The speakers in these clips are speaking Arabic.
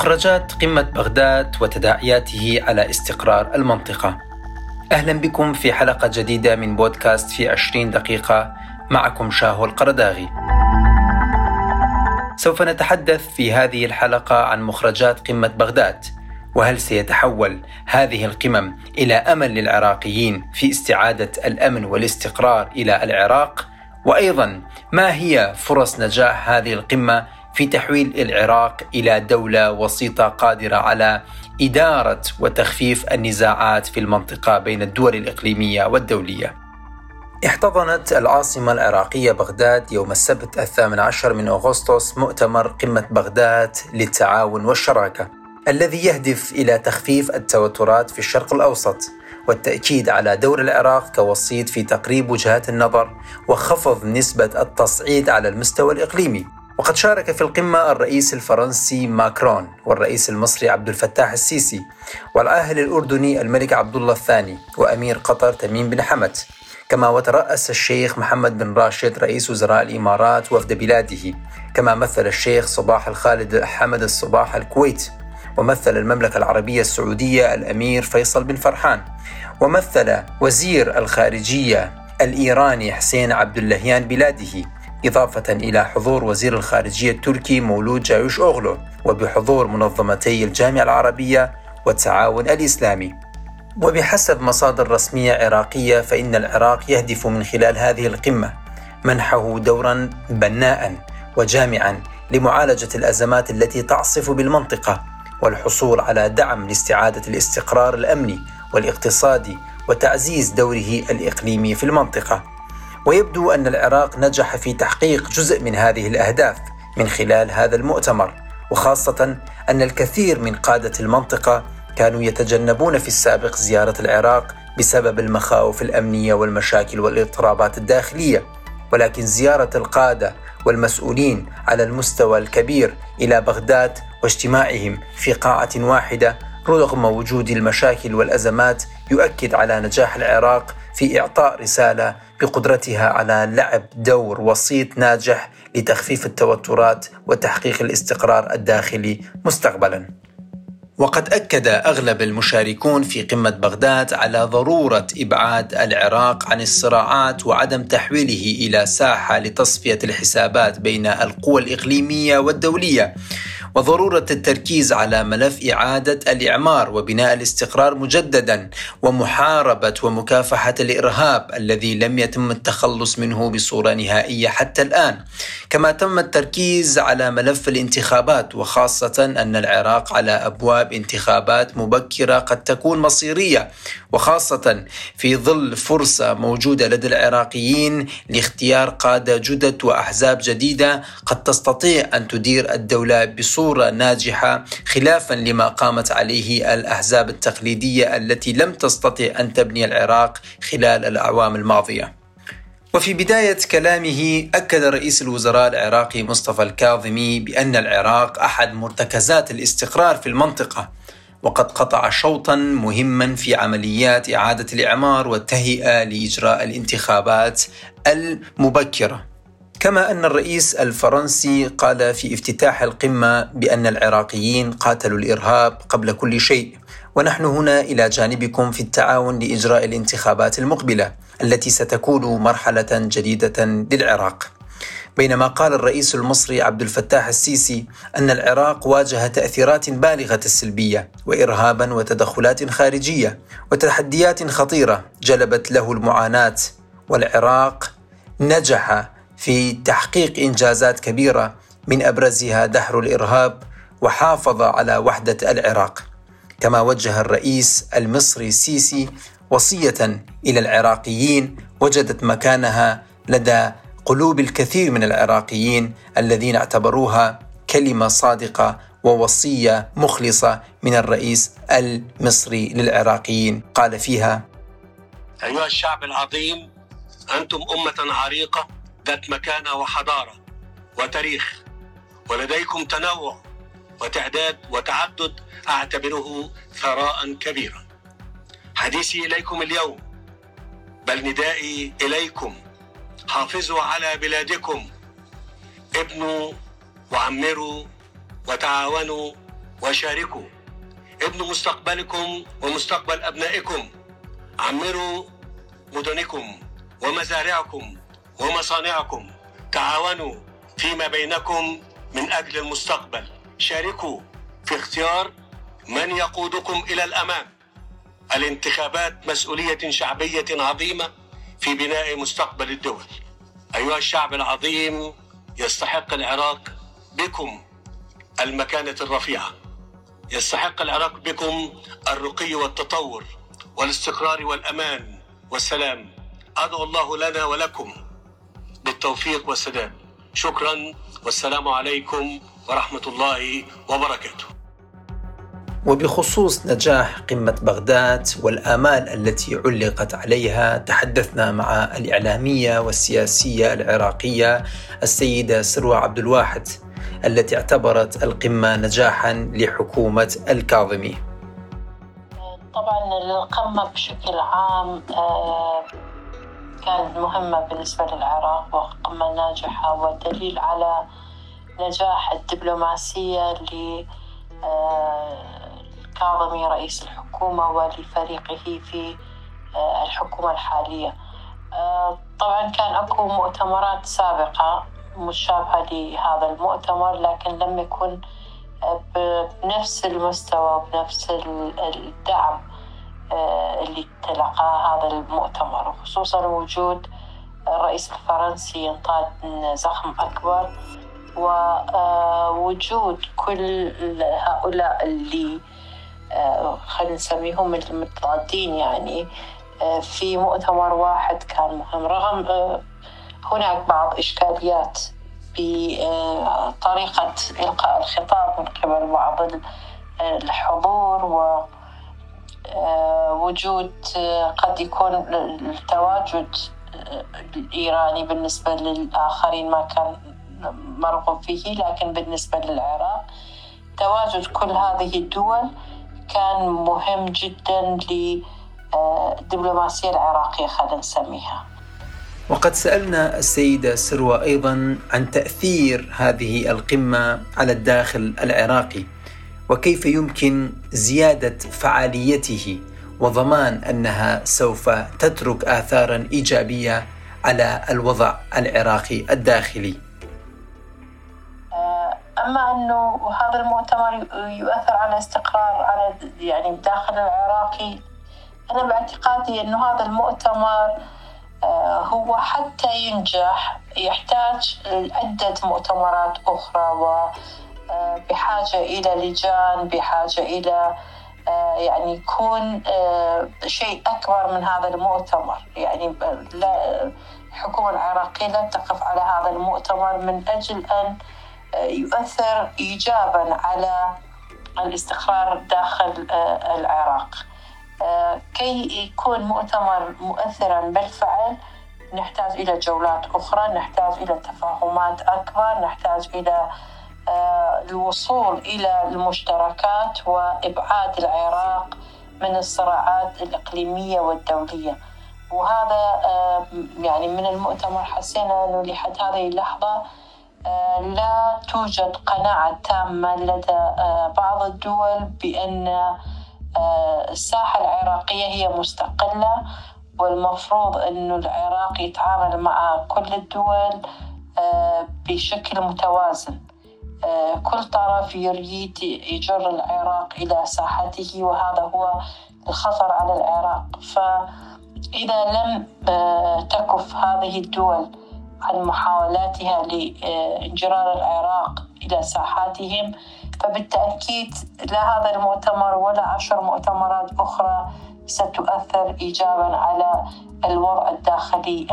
مخرجات قمة بغداد وتداعياته على استقرار المنطقة. أهلا بكم في حلقة جديدة من بودكاست في 20 دقيقة معكم شاهو القرداغي. سوف نتحدث في هذه الحلقة عن مخرجات قمة بغداد وهل سيتحول هذه القمم إلى أمل للعراقيين في استعادة الأمن والاستقرار إلى العراق وأيضا ما هي فرص نجاح هذه القمة في تحويل العراق إلى دولة وسيطة قادرة على إدارة وتخفيف النزاعات في المنطقة بين الدول الإقليمية والدولية. احتضنت العاصمة العراقية بغداد يوم السبت الثامن عشر من أغسطس مؤتمر قمة بغداد للتعاون والشراكة الذي يهدف إلى تخفيف التوترات في الشرق الأوسط والتأكيد على دور العراق كوسيط في تقريب وجهات النظر وخفض نسبة التصعيد على المستوى الإقليمي وقد شارك في القمة الرئيس الفرنسي ماكرون والرئيس المصري عبد الفتاح السيسي والعاهل الأردني الملك عبد الله الثاني وأمير قطر تميم بن حمد. كما وترأس الشيخ محمد بن راشد رئيس وزراء الإمارات وفد بلاده. كما مثل الشيخ صباح الخالد حمد الصباح الكويت. ومثل المملكة العربية السعودية الأمير فيصل بن فرحان. ومثل وزير الخارجية الإيراني حسين عبد اللهيان بلاده. إضافة إلى حضور وزير الخارجية التركي مولود جايوش أوغلو وبحضور منظمتي الجامعة العربية والتعاون الإسلامي. وبحسب مصادر رسمية عراقية فإن العراق يهدف من خلال هذه القمة منحه دورا بناء وجامعا لمعالجة الأزمات التي تعصف بالمنطقة والحصول على دعم لاستعادة الاستقرار الأمني والاقتصادي وتعزيز دوره الإقليمي في المنطقة. ويبدو أن العراق نجح في تحقيق جزء من هذه الأهداف من خلال هذا المؤتمر وخاصة أن الكثير من قادة المنطقة كانوا يتجنبون في السابق زيارة العراق بسبب المخاوف الأمنية والمشاكل والاضطرابات الداخلية. ولكن زيارة القادة والمسؤولين على المستوى الكبير إلى بغداد واجتماعهم في قاعة واحدة رغم وجود المشاكل والأزمات يؤكد على نجاح العراق في إعطاء رسالة بقدرتها على لعب دور وسيط ناجح لتخفيف التوترات وتحقيق الاستقرار الداخلي مستقبلا. وقد أكد أغلب المشاركون في قمة بغداد على ضرورة إبعاد العراق عن الصراعات وعدم تحويله إلى ساحة لتصفية الحسابات بين القوى الإقليمية والدولية وضرورة التركيز على ملف إعادة الإعمار وبناء الاستقرار مجددا ومحاربة ومكافحة الإرهاب الذي لم يتم التخلص منه بصورة نهائية حتى الآن. كما تم التركيز على ملف الانتخابات وخاصة أن العراق على أبواب انتخابات مبكرة قد تكون مصيرية وخاصة في ظل فرصة موجودة لدى العراقيين لاختيار قادة جدد وأحزاب جديدة قد تستطيع أن تدير الدولة بصورة بصوره ناجحة خلافا لما قامت عليه الأحزاب التقليدية التي لم تستطع أن تبني العراق خلال الأعوام الماضية. وفي بداية كلامه أكد رئيس الوزراء العراقي مصطفى الكاظمي بأن العراق أحد مرتكزات الاستقرار في المنطقة وقد قطع شوطا مهما في عمليات إعادة الإعمار والتهيئة لإجراء الانتخابات المبكرة كما أن الرئيس الفرنسي قال في افتتاح القمة بأن العراقيين قاتلوا الإرهاب قبل كل شيء. ونحن هنا إلى جانبكم في التعاون لإجراء الانتخابات المقبلة التي ستكون مرحلة جديدة للعراق. بينما قال الرئيس المصري عبد الفتاح السيسي أن العراق واجه تأثيرات بالغة السلبية وإرهابا وتدخلات خارجية وتحديات خطيرة جلبت له المعاناة. والعراق نجح في تحقيق إنجازات كبيرة من أبرزها دحر الإرهاب وحافظ على وحدة العراق كما وجه الرئيس المصري السيسي وصية إلى العراقيين وجدت مكانها لدى قلوب الكثير من العراقيين الذين اعتبروها كلمة صادقة ووصية مخلصة من الرئيس المصري للعراقيين. قال فيها أيها الشعب العظيم أنتم أمة عريقة ذات مكانة وحضارة وتاريخ ولديكم تنوع وتعداد وتعدد أعتبره ثراء كبيرا. حديثي إليكم اليوم بل ندائي إليكم حافظوا على بلادكم ابنوا وعمروا وتعاونوا وشاركوا ابنوا مستقبلكم ومستقبل أبنائكم عمروا مدنكم ومزارعكم ومصانعكم. تعاونوا فيما بينكم من أجل المستقبل. شاركوا في اختيار من يقودكم إلى الأمام. الانتخابات مسؤولية شعبية عظيمة في بناء مستقبل الدول. أيها الشعب العظيم يستحق العراق بكم المكانة الرفيعة. يستحق العراق بكم الرقي والتطور والاستقرار والأمان والسلام. أدعو الله لنا ولكم بالتوفيق والسداد. شكرا. والسلام عليكم ورحمة الله وبركاته. وبخصوص نجاح قمة بغداد والآمال التي علقت عليها تحدثنا مع الإعلامية والسياسية العراقية السيدة سروة عبد الواحد التي اعتبرت القمة نجاحا لحكومة الكاظمي. طبعا القمة بشكل عام آه، كانت مهمة بالنسبة للعراق وقمة ناجحة والدليل على نجاح الدبلوماسية لكاظمي رئيس الحكومة ولفريقه في آه، الحكومة الحالية. آه، طبعا كان أكو مؤتمرات سابقة مشابهة لهذا المؤتمر لكن لم يكن بنفس المستوى وبنفس الدعم. آه، اللي تلقاه هذا المؤتمر خصوصا وجود الرئيس الفرنسي ينطاد زخم أكبر ووجود كل هؤلاء اللي آه، خلينا نسميهم المتضادين يعني آه، في مؤتمر واحد كان مهم رغم هناك بعض إشكاليات بطريقة إلقاء الخطاب من قبل بعض الحضور و وجود قد يكون التواجد الإيراني بالنسبة للآخرين ما كان مرغوب فيه لكن بالنسبة للعراق. تواجد كل هذه الدول كان مهم جدا للدبلوماسية العراقية خلينا نسميها. وقد سألنا السيدة سروة أيضا عن تأثير هذه القمة على الداخل العراقي. وكيف يمكن زيادة فعاليته وضمان أنها سوف تترك آثارا إيجابية على الوضع العراقي الداخلي؟ أما أنه هذا المؤتمر يؤثر على استقرار على يعني الداخل العراقي أنا باعتقادي أنه هذا المؤتمر آه، هو حتى ينجح يحتاج عدة مؤتمرات أخرى وبحاجة آه، إلى لجان بحاجة إلى آه، يعني يكون شيء أكبر من هذا المؤتمر. يعني لا الحكومة العراقية لن تقف على هذا المؤتمر من أجل أن يؤثر إيجابا على الاستقرار داخل العراق. كي يكون مؤتمر مؤثرا بالفعل نحتاج إلى جولات أخرى نحتاج إلى تفاهمات أكبر نحتاج إلى آه، الوصول إلى المشتركات وإبعاد العراق من الصراعات الإقليمية والدولية. وهذا آه، يعني من المؤتمر حسينا أنه لحد هذه اللحظة آه، لا توجد قناعة تامة لدى بعض الدول بأن آه، الساحة العراقية هي مستقلة والمفروض أنه العراق يتعامل مع كل الدول آه، بشكل متوازن. آه، كل طرف يريد يجر العراق إلى ساحته وهذا هو الخطر على العراق. فإذا لم تكف هذه الدول عن محاولاتها لإنجرار العراق إلى ساحاتهم فبالتأكيد لا هذا المؤتمر ولا عشر مؤتمرات أخرى ستؤثر إيجابا على الوضع الداخلي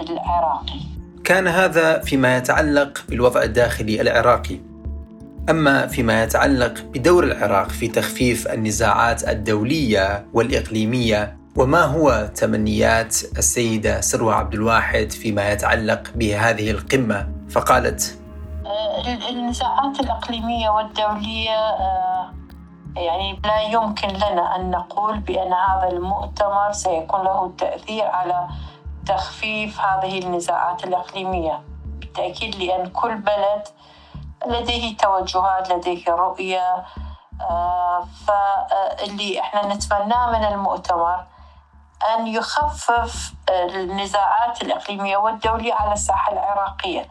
العراقي. كان هذا فيما يتعلق بالوضع الداخلي العراقي. أما فيما يتعلق بدور العراق في تخفيف النزاعات الدولية والإقليمية وما هو تمنيات السيدة سروة عبد الواحد فيما يتعلق بهذه القمة؟ فقالت النزاعات الإقليمية والدولية آه، يعني لا يمكن لنا أن نقول بأن هذا المؤتمر سيكون له تأثير على تخفيف هذه النزاعات الإقليمية. بالتأكيد لأن كل بلد لديه توجهات لديه رؤية فاللي إحنا نتمناه من المؤتمر أن يخفف النزاعات الإقليمية والدولية على الساحة العراقية.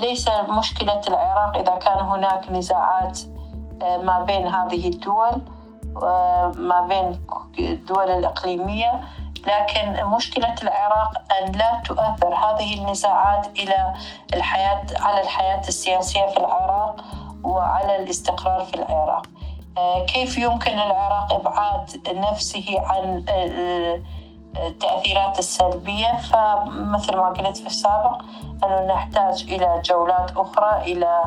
ليس مشكلة العراق إذا كان هناك نزاعات ما بين هذه الدول ما بين الدول الإقليمية. لكن مشكلة العراق أن لا تؤثر هذه النزاعات إلى الحياة على الحياة السياسية في العراق وعلى الاستقرار في العراق. كيف يمكن للعراق إبعاد نفسه عن التأثيرات السلبية؟ فمثل ما قلت في السابق أنه نحتاج إلى جولات أخرى إلى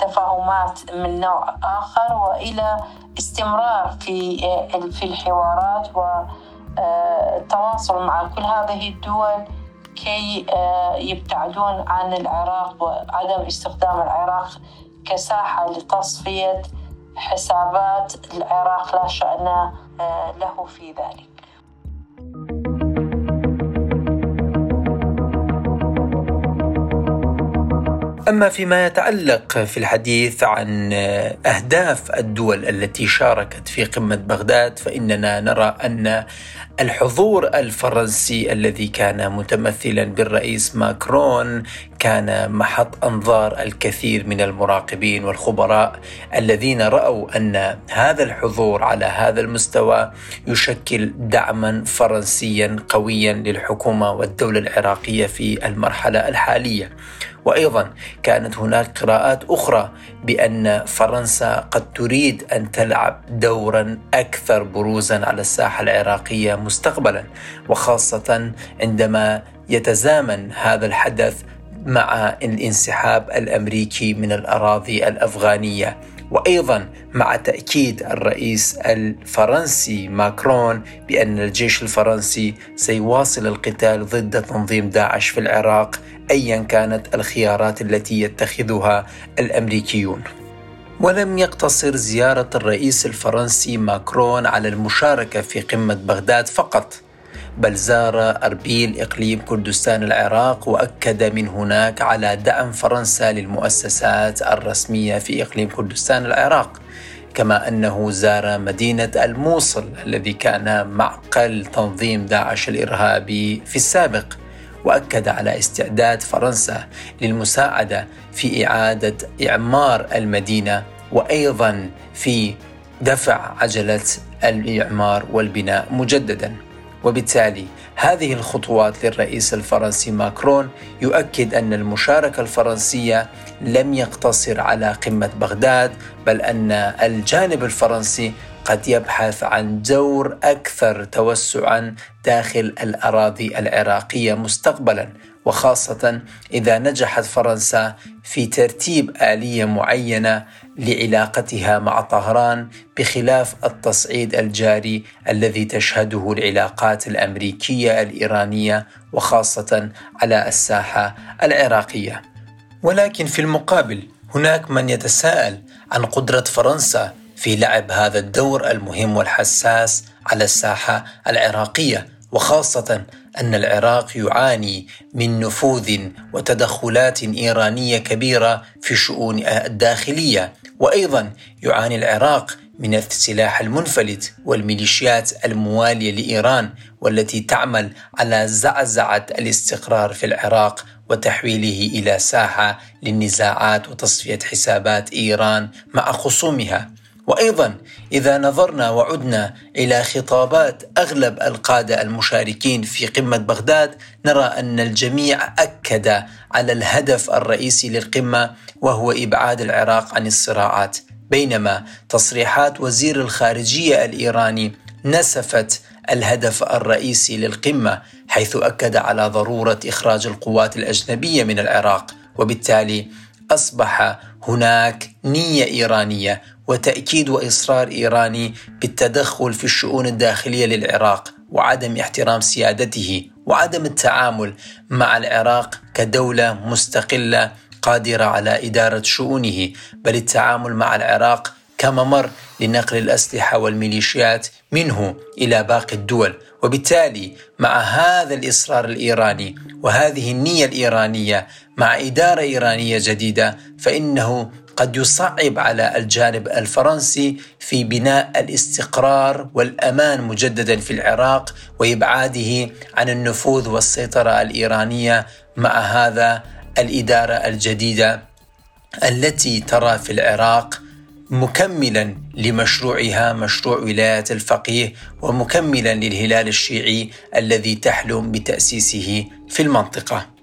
تفاهمات من نوع آخر وإلى استمرار في في الحوارات والتواصل مع كل هذه الدول كي يبتعدون عن العراق وعدم استخدام العراق كساحة لتصفية حسابات العراق لا شأن له في ذلك. أما فيما يتعلق في الحديث عن أهداف الدول التي شاركت في قمة بغداد فإننا نرى أن الحضور الفرنسي الذي كان متمثلا بالرئيس ماكرون كان محط أنظار الكثير من المراقبين والخبراء الذين رأوا أن هذا الحضور على هذا المستوى يشكل دعما فرنسيا قويا للحكومة والدولة العراقية في المرحلة الحالية. وأيضا كانت هناك قراءات أخرى بأن فرنسا قد تريد أن تلعب دورا أكثر بروزا على الساحة العراقية مستقبلا وخاصة عندما يتزامن هذا الحدث مع الانسحاب الأمريكي من الأراضي الأفغانية. وأيضا مع تأكيد الرئيس الفرنسي ماكرون بأن الجيش الفرنسي سيواصل القتال ضد تنظيم داعش في العراق ايا كانت الخيارات التي يتخذها الأمريكيون. ولم يقتصر زيارة الرئيس الفرنسي ماكرون على المشاركة في قمة بغداد فقط بل زار أربيل إقليم كردستان العراق وأكد من هناك على دعم فرنسا للمؤسسات الرسمية في إقليم كردستان العراق كما أنه زار مدينة الموصل الذي كان معقل تنظيم داعش الإرهابي في السابق وأكد على استعداد فرنسا للمساعدة في إعادة إعمار المدينة وأيضا في دفع عجلة الإعمار والبناء مجددا. وبالتالي هذه الخطوات للرئيس الفرنسي ماكرون يؤكد أن المشاركة الفرنسية لم يقتصر على قمة بغداد بل أن الجانب الفرنسي قد يبحث عن دور أكثر توسعا داخل الأراضي العراقية مستقبلا. وخاصة إذا نجحت فرنسا في ترتيب آلية معينة لعلاقتها مع طهران بخلاف التصعيد الجاري الذي تشهده العلاقات الأمريكية الإيرانية وخاصة على الساحة العراقية. ولكن في المقابل هناك من يتساءل عن قدرة فرنسا في لعب هذا الدور المهم والحساس على الساحة العراقية وخاصة أن العراق يعاني من نفوذ وتدخلات إيرانية كبيرة في الشؤون الداخلية وأيضا يعاني العراق من السلاح المنفلت والميليشيات الموالية لإيران والتي تعمل على زعزعة الاستقرار في العراق وتحويله إلى ساحة للنزاعات وتصفية حسابات إيران مع خصومها. وأيضا إذا نظرنا وعدنا إلى خطابات أغلب القادة المشاركين في قمة بغداد نرى أن الجميع أكد على الهدف الرئيسي للقمة وهو إبعاد العراق عن الصراعات. بينما تصريحات وزير الخارجية الإيراني نسفت الهدف الرئيسي للقمة حيث أكد على ضرورة إخراج القوات الأجنبية من العراق وبالتالي أصبح هناك نية إيرانية وتأكيد وإصرار إيراني بالتدخل في الشؤون الداخلية للعراق وعدم احترام سيادته وعدم التعامل مع العراق كدولة مستقلة قادرة على إدارة شؤونه بل التعامل مع العراق كممر لنقل الأسلحة والميليشيات منه إلى باقي الدول. وبالتالي مع هذا الإصرار الإيراني وهذه النية الإيرانية مع إدارة إيرانية جديدة فإنه قد يصعب على الجانب الفرنسي في بناء الاستقرار والأمان مجددا في العراق وإبعاده عن النفوذ والسيطرة الإيرانية مع هذا الإدارة الجديدة التي ترى في العراق مكملا لمشروعها مشروع ولاية الفقيه ومكملا للهلال الشيعي الذي تحلم بتأسيسه في المنطقة.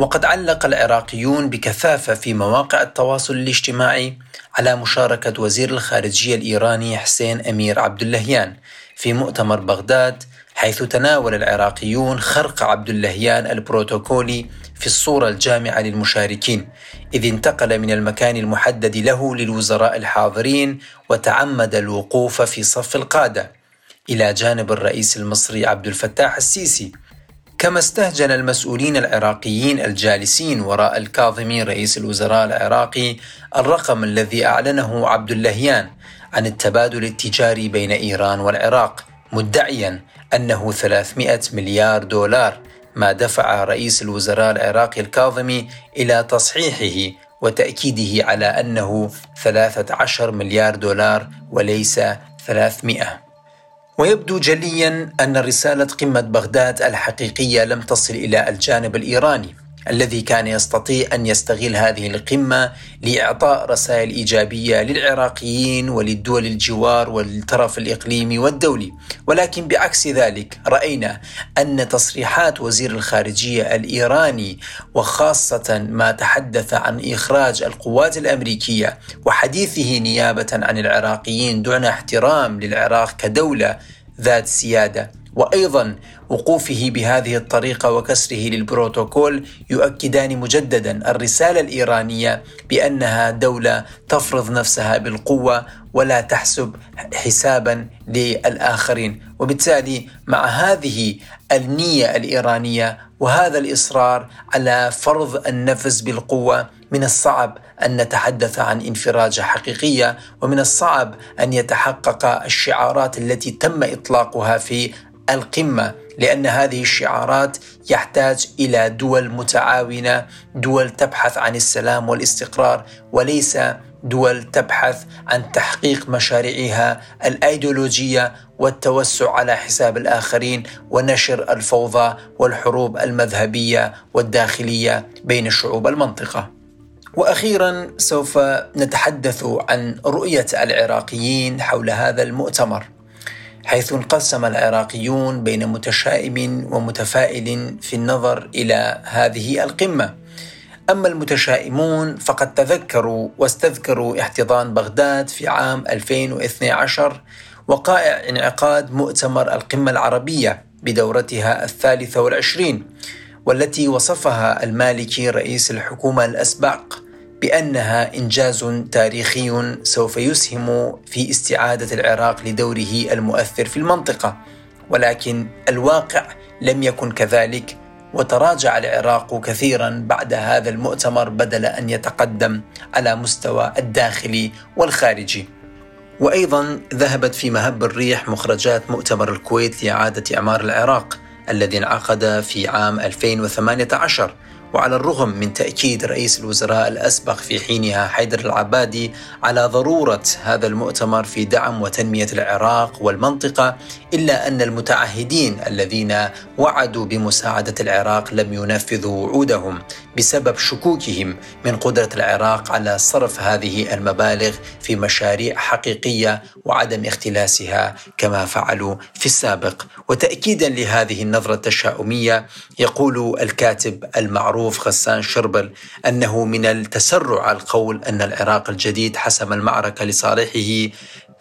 وقد علق العراقيون بكثافة في مواقع التواصل الاجتماعي على مشاركة وزير الخارجية الإيراني حسين أمير عبد اللهيان في مؤتمر بغداد حيث تناول العراقيون خرق عبد اللهيان البروتوكولي في الصورة الجامعة للمشاركين إذ انتقل من المكان المحدد له للوزراء الحاضرين وتعمد الوقوف في صف القادة إلى جانب الرئيس المصري عبد الفتاح السيسي. كما استهجن المسؤولين العراقيين الجالسين وراء الكاظمي رئيس الوزراء العراقي الرقم الذي أعلنه عبد اللهيان عن التبادل التجاري بين إيران والعراق مدعيا أنه 300 مليار دولار ما دفع رئيس الوزراء العراقي الكاظمي إلى تصحيحه وتأكيده على أنه 13 مليار دولار وليس 300 ويبدو جليا أن رسالة قمة بغداد الحقيقية لم تصل إلى الجانب الإيراني. الذي كان يستطيع أن يستغل هذه القمة لإعطاء رسائل إيجابية للعراقيين وللدول الجوار والطرف الإقليمي والدولي، ولكن بعكس ذلك رأينا أن تصريحات وزير الخارجية الإيراني وخاصة ما تحدث عن إخراج القوات الأمريكية وحديثه نيابة عن العراقيين دون احترام للعراق كدولة ذات سيادة وأيضا وقوفه بهذه الطريقة وكسره للبروتوكول يؤكدان مجددا الرسالة الإيرانية بأنها دولة تفرض نفسها بالقوة ولا تحسب حسابا للآخرين. وبالتالي مع هذه النية الإيرانية وهذا الإصرار على فرض النفس بالقوة من الصعب أن نتحدث عن انفراجه حقيقية ومن الصعب أن يتحقق الشعارات التي تم إطلاقها في القمة لأن هذه الشعارات يحتاج إلى دول متعاونة دول تبحث عن السلام والاستقرار وليس دول تبحث عن تحقيق مشاريعها الأيديولوجية والتوسع على حساب الآخرين ونشر الفوضى والحروب المذهبية والداخلية بين شعوب المنطقة. وأخيرا سوف نتحدث عن رؤية العراقيين حول هذا المؤتمر. حيث انقسم العراقيون بين متشائم ومتفائل في النظر إلى هذه القمة. أما المتشائمون فقد تذكروا واستذكروا احتضان بغداد في عام 2012 وقائع انعقاد مؤتمر القمة العربية بدورتها الثالثة والعشرين والتي وصفها المالكي رئيس الحكومة الاسبق بأنها إنجاز تاريخي سوف يسهم في استعادة العراق لدوره المؤثر في المنطقة ولكن الواقع لم يكن كذلك وتراجع العراق كثيرا بعد هذا المؤتمر بدل أن يتقدم على مستوى الداخلي والخارجي. وأيضا ذهبت في مهب الريح مخرجات مؤتمر الكويت لإعادة إعمار العراق الذي انعقد في عام 2018 وعلى الرغم من تأكيد رئيس الوزراء الأسبق في حينها حيدر العبادي على ضرورة هذا المؤتمر في دعم وتنمية العراق والمنطقة إلا أن المتعهدين الذين وعدوا بمساعدة العراق لم ينفذوا وعودهم بسبب شكوكهم من قدرة العراق على صرف هذه المبالغ في مشاريع حقيقية وعدم اختلاسها كما فعلوا في السابق. وتأكيدا لهذه النظرة التشاؤمية يقول الكاتب المعروف المعروف غسان شربل أنه من التسرع القول أن العراق الجديد حسم المعركة لصالحه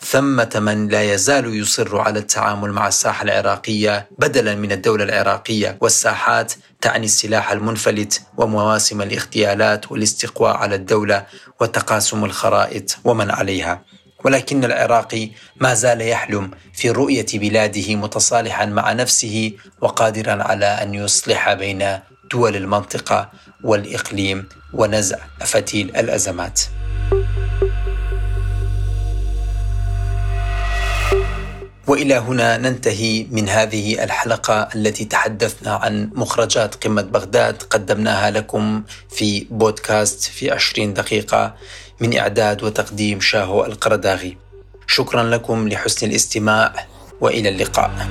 ثمة من لا يزال يصر على التعامل مع الساحة العراقية بدلا من الدولة العراقية. والساحات تعني السلاح المنفلت ومواسم الاغتيالات والاستقواء على الدولة وتقاسم الخرائط ومن عليها. ولكن العراقي ما زال يحلم في رؤية بلاده متصالحا مع نفسه وقادرا على أن يصلح بين دول المنطقة والإقليم ونزع فتيل الأزمات. وإلى هنا ننتهي من هذه الحلقة التي تحدثنا عن مخرجات قمة بغداد قدمناها لكم في بودكاست في عشرين دقيقة من إعداد وتقديم شاهو القرداغي. شكرا لكم لحسن الاستماع وإلى اللقاء.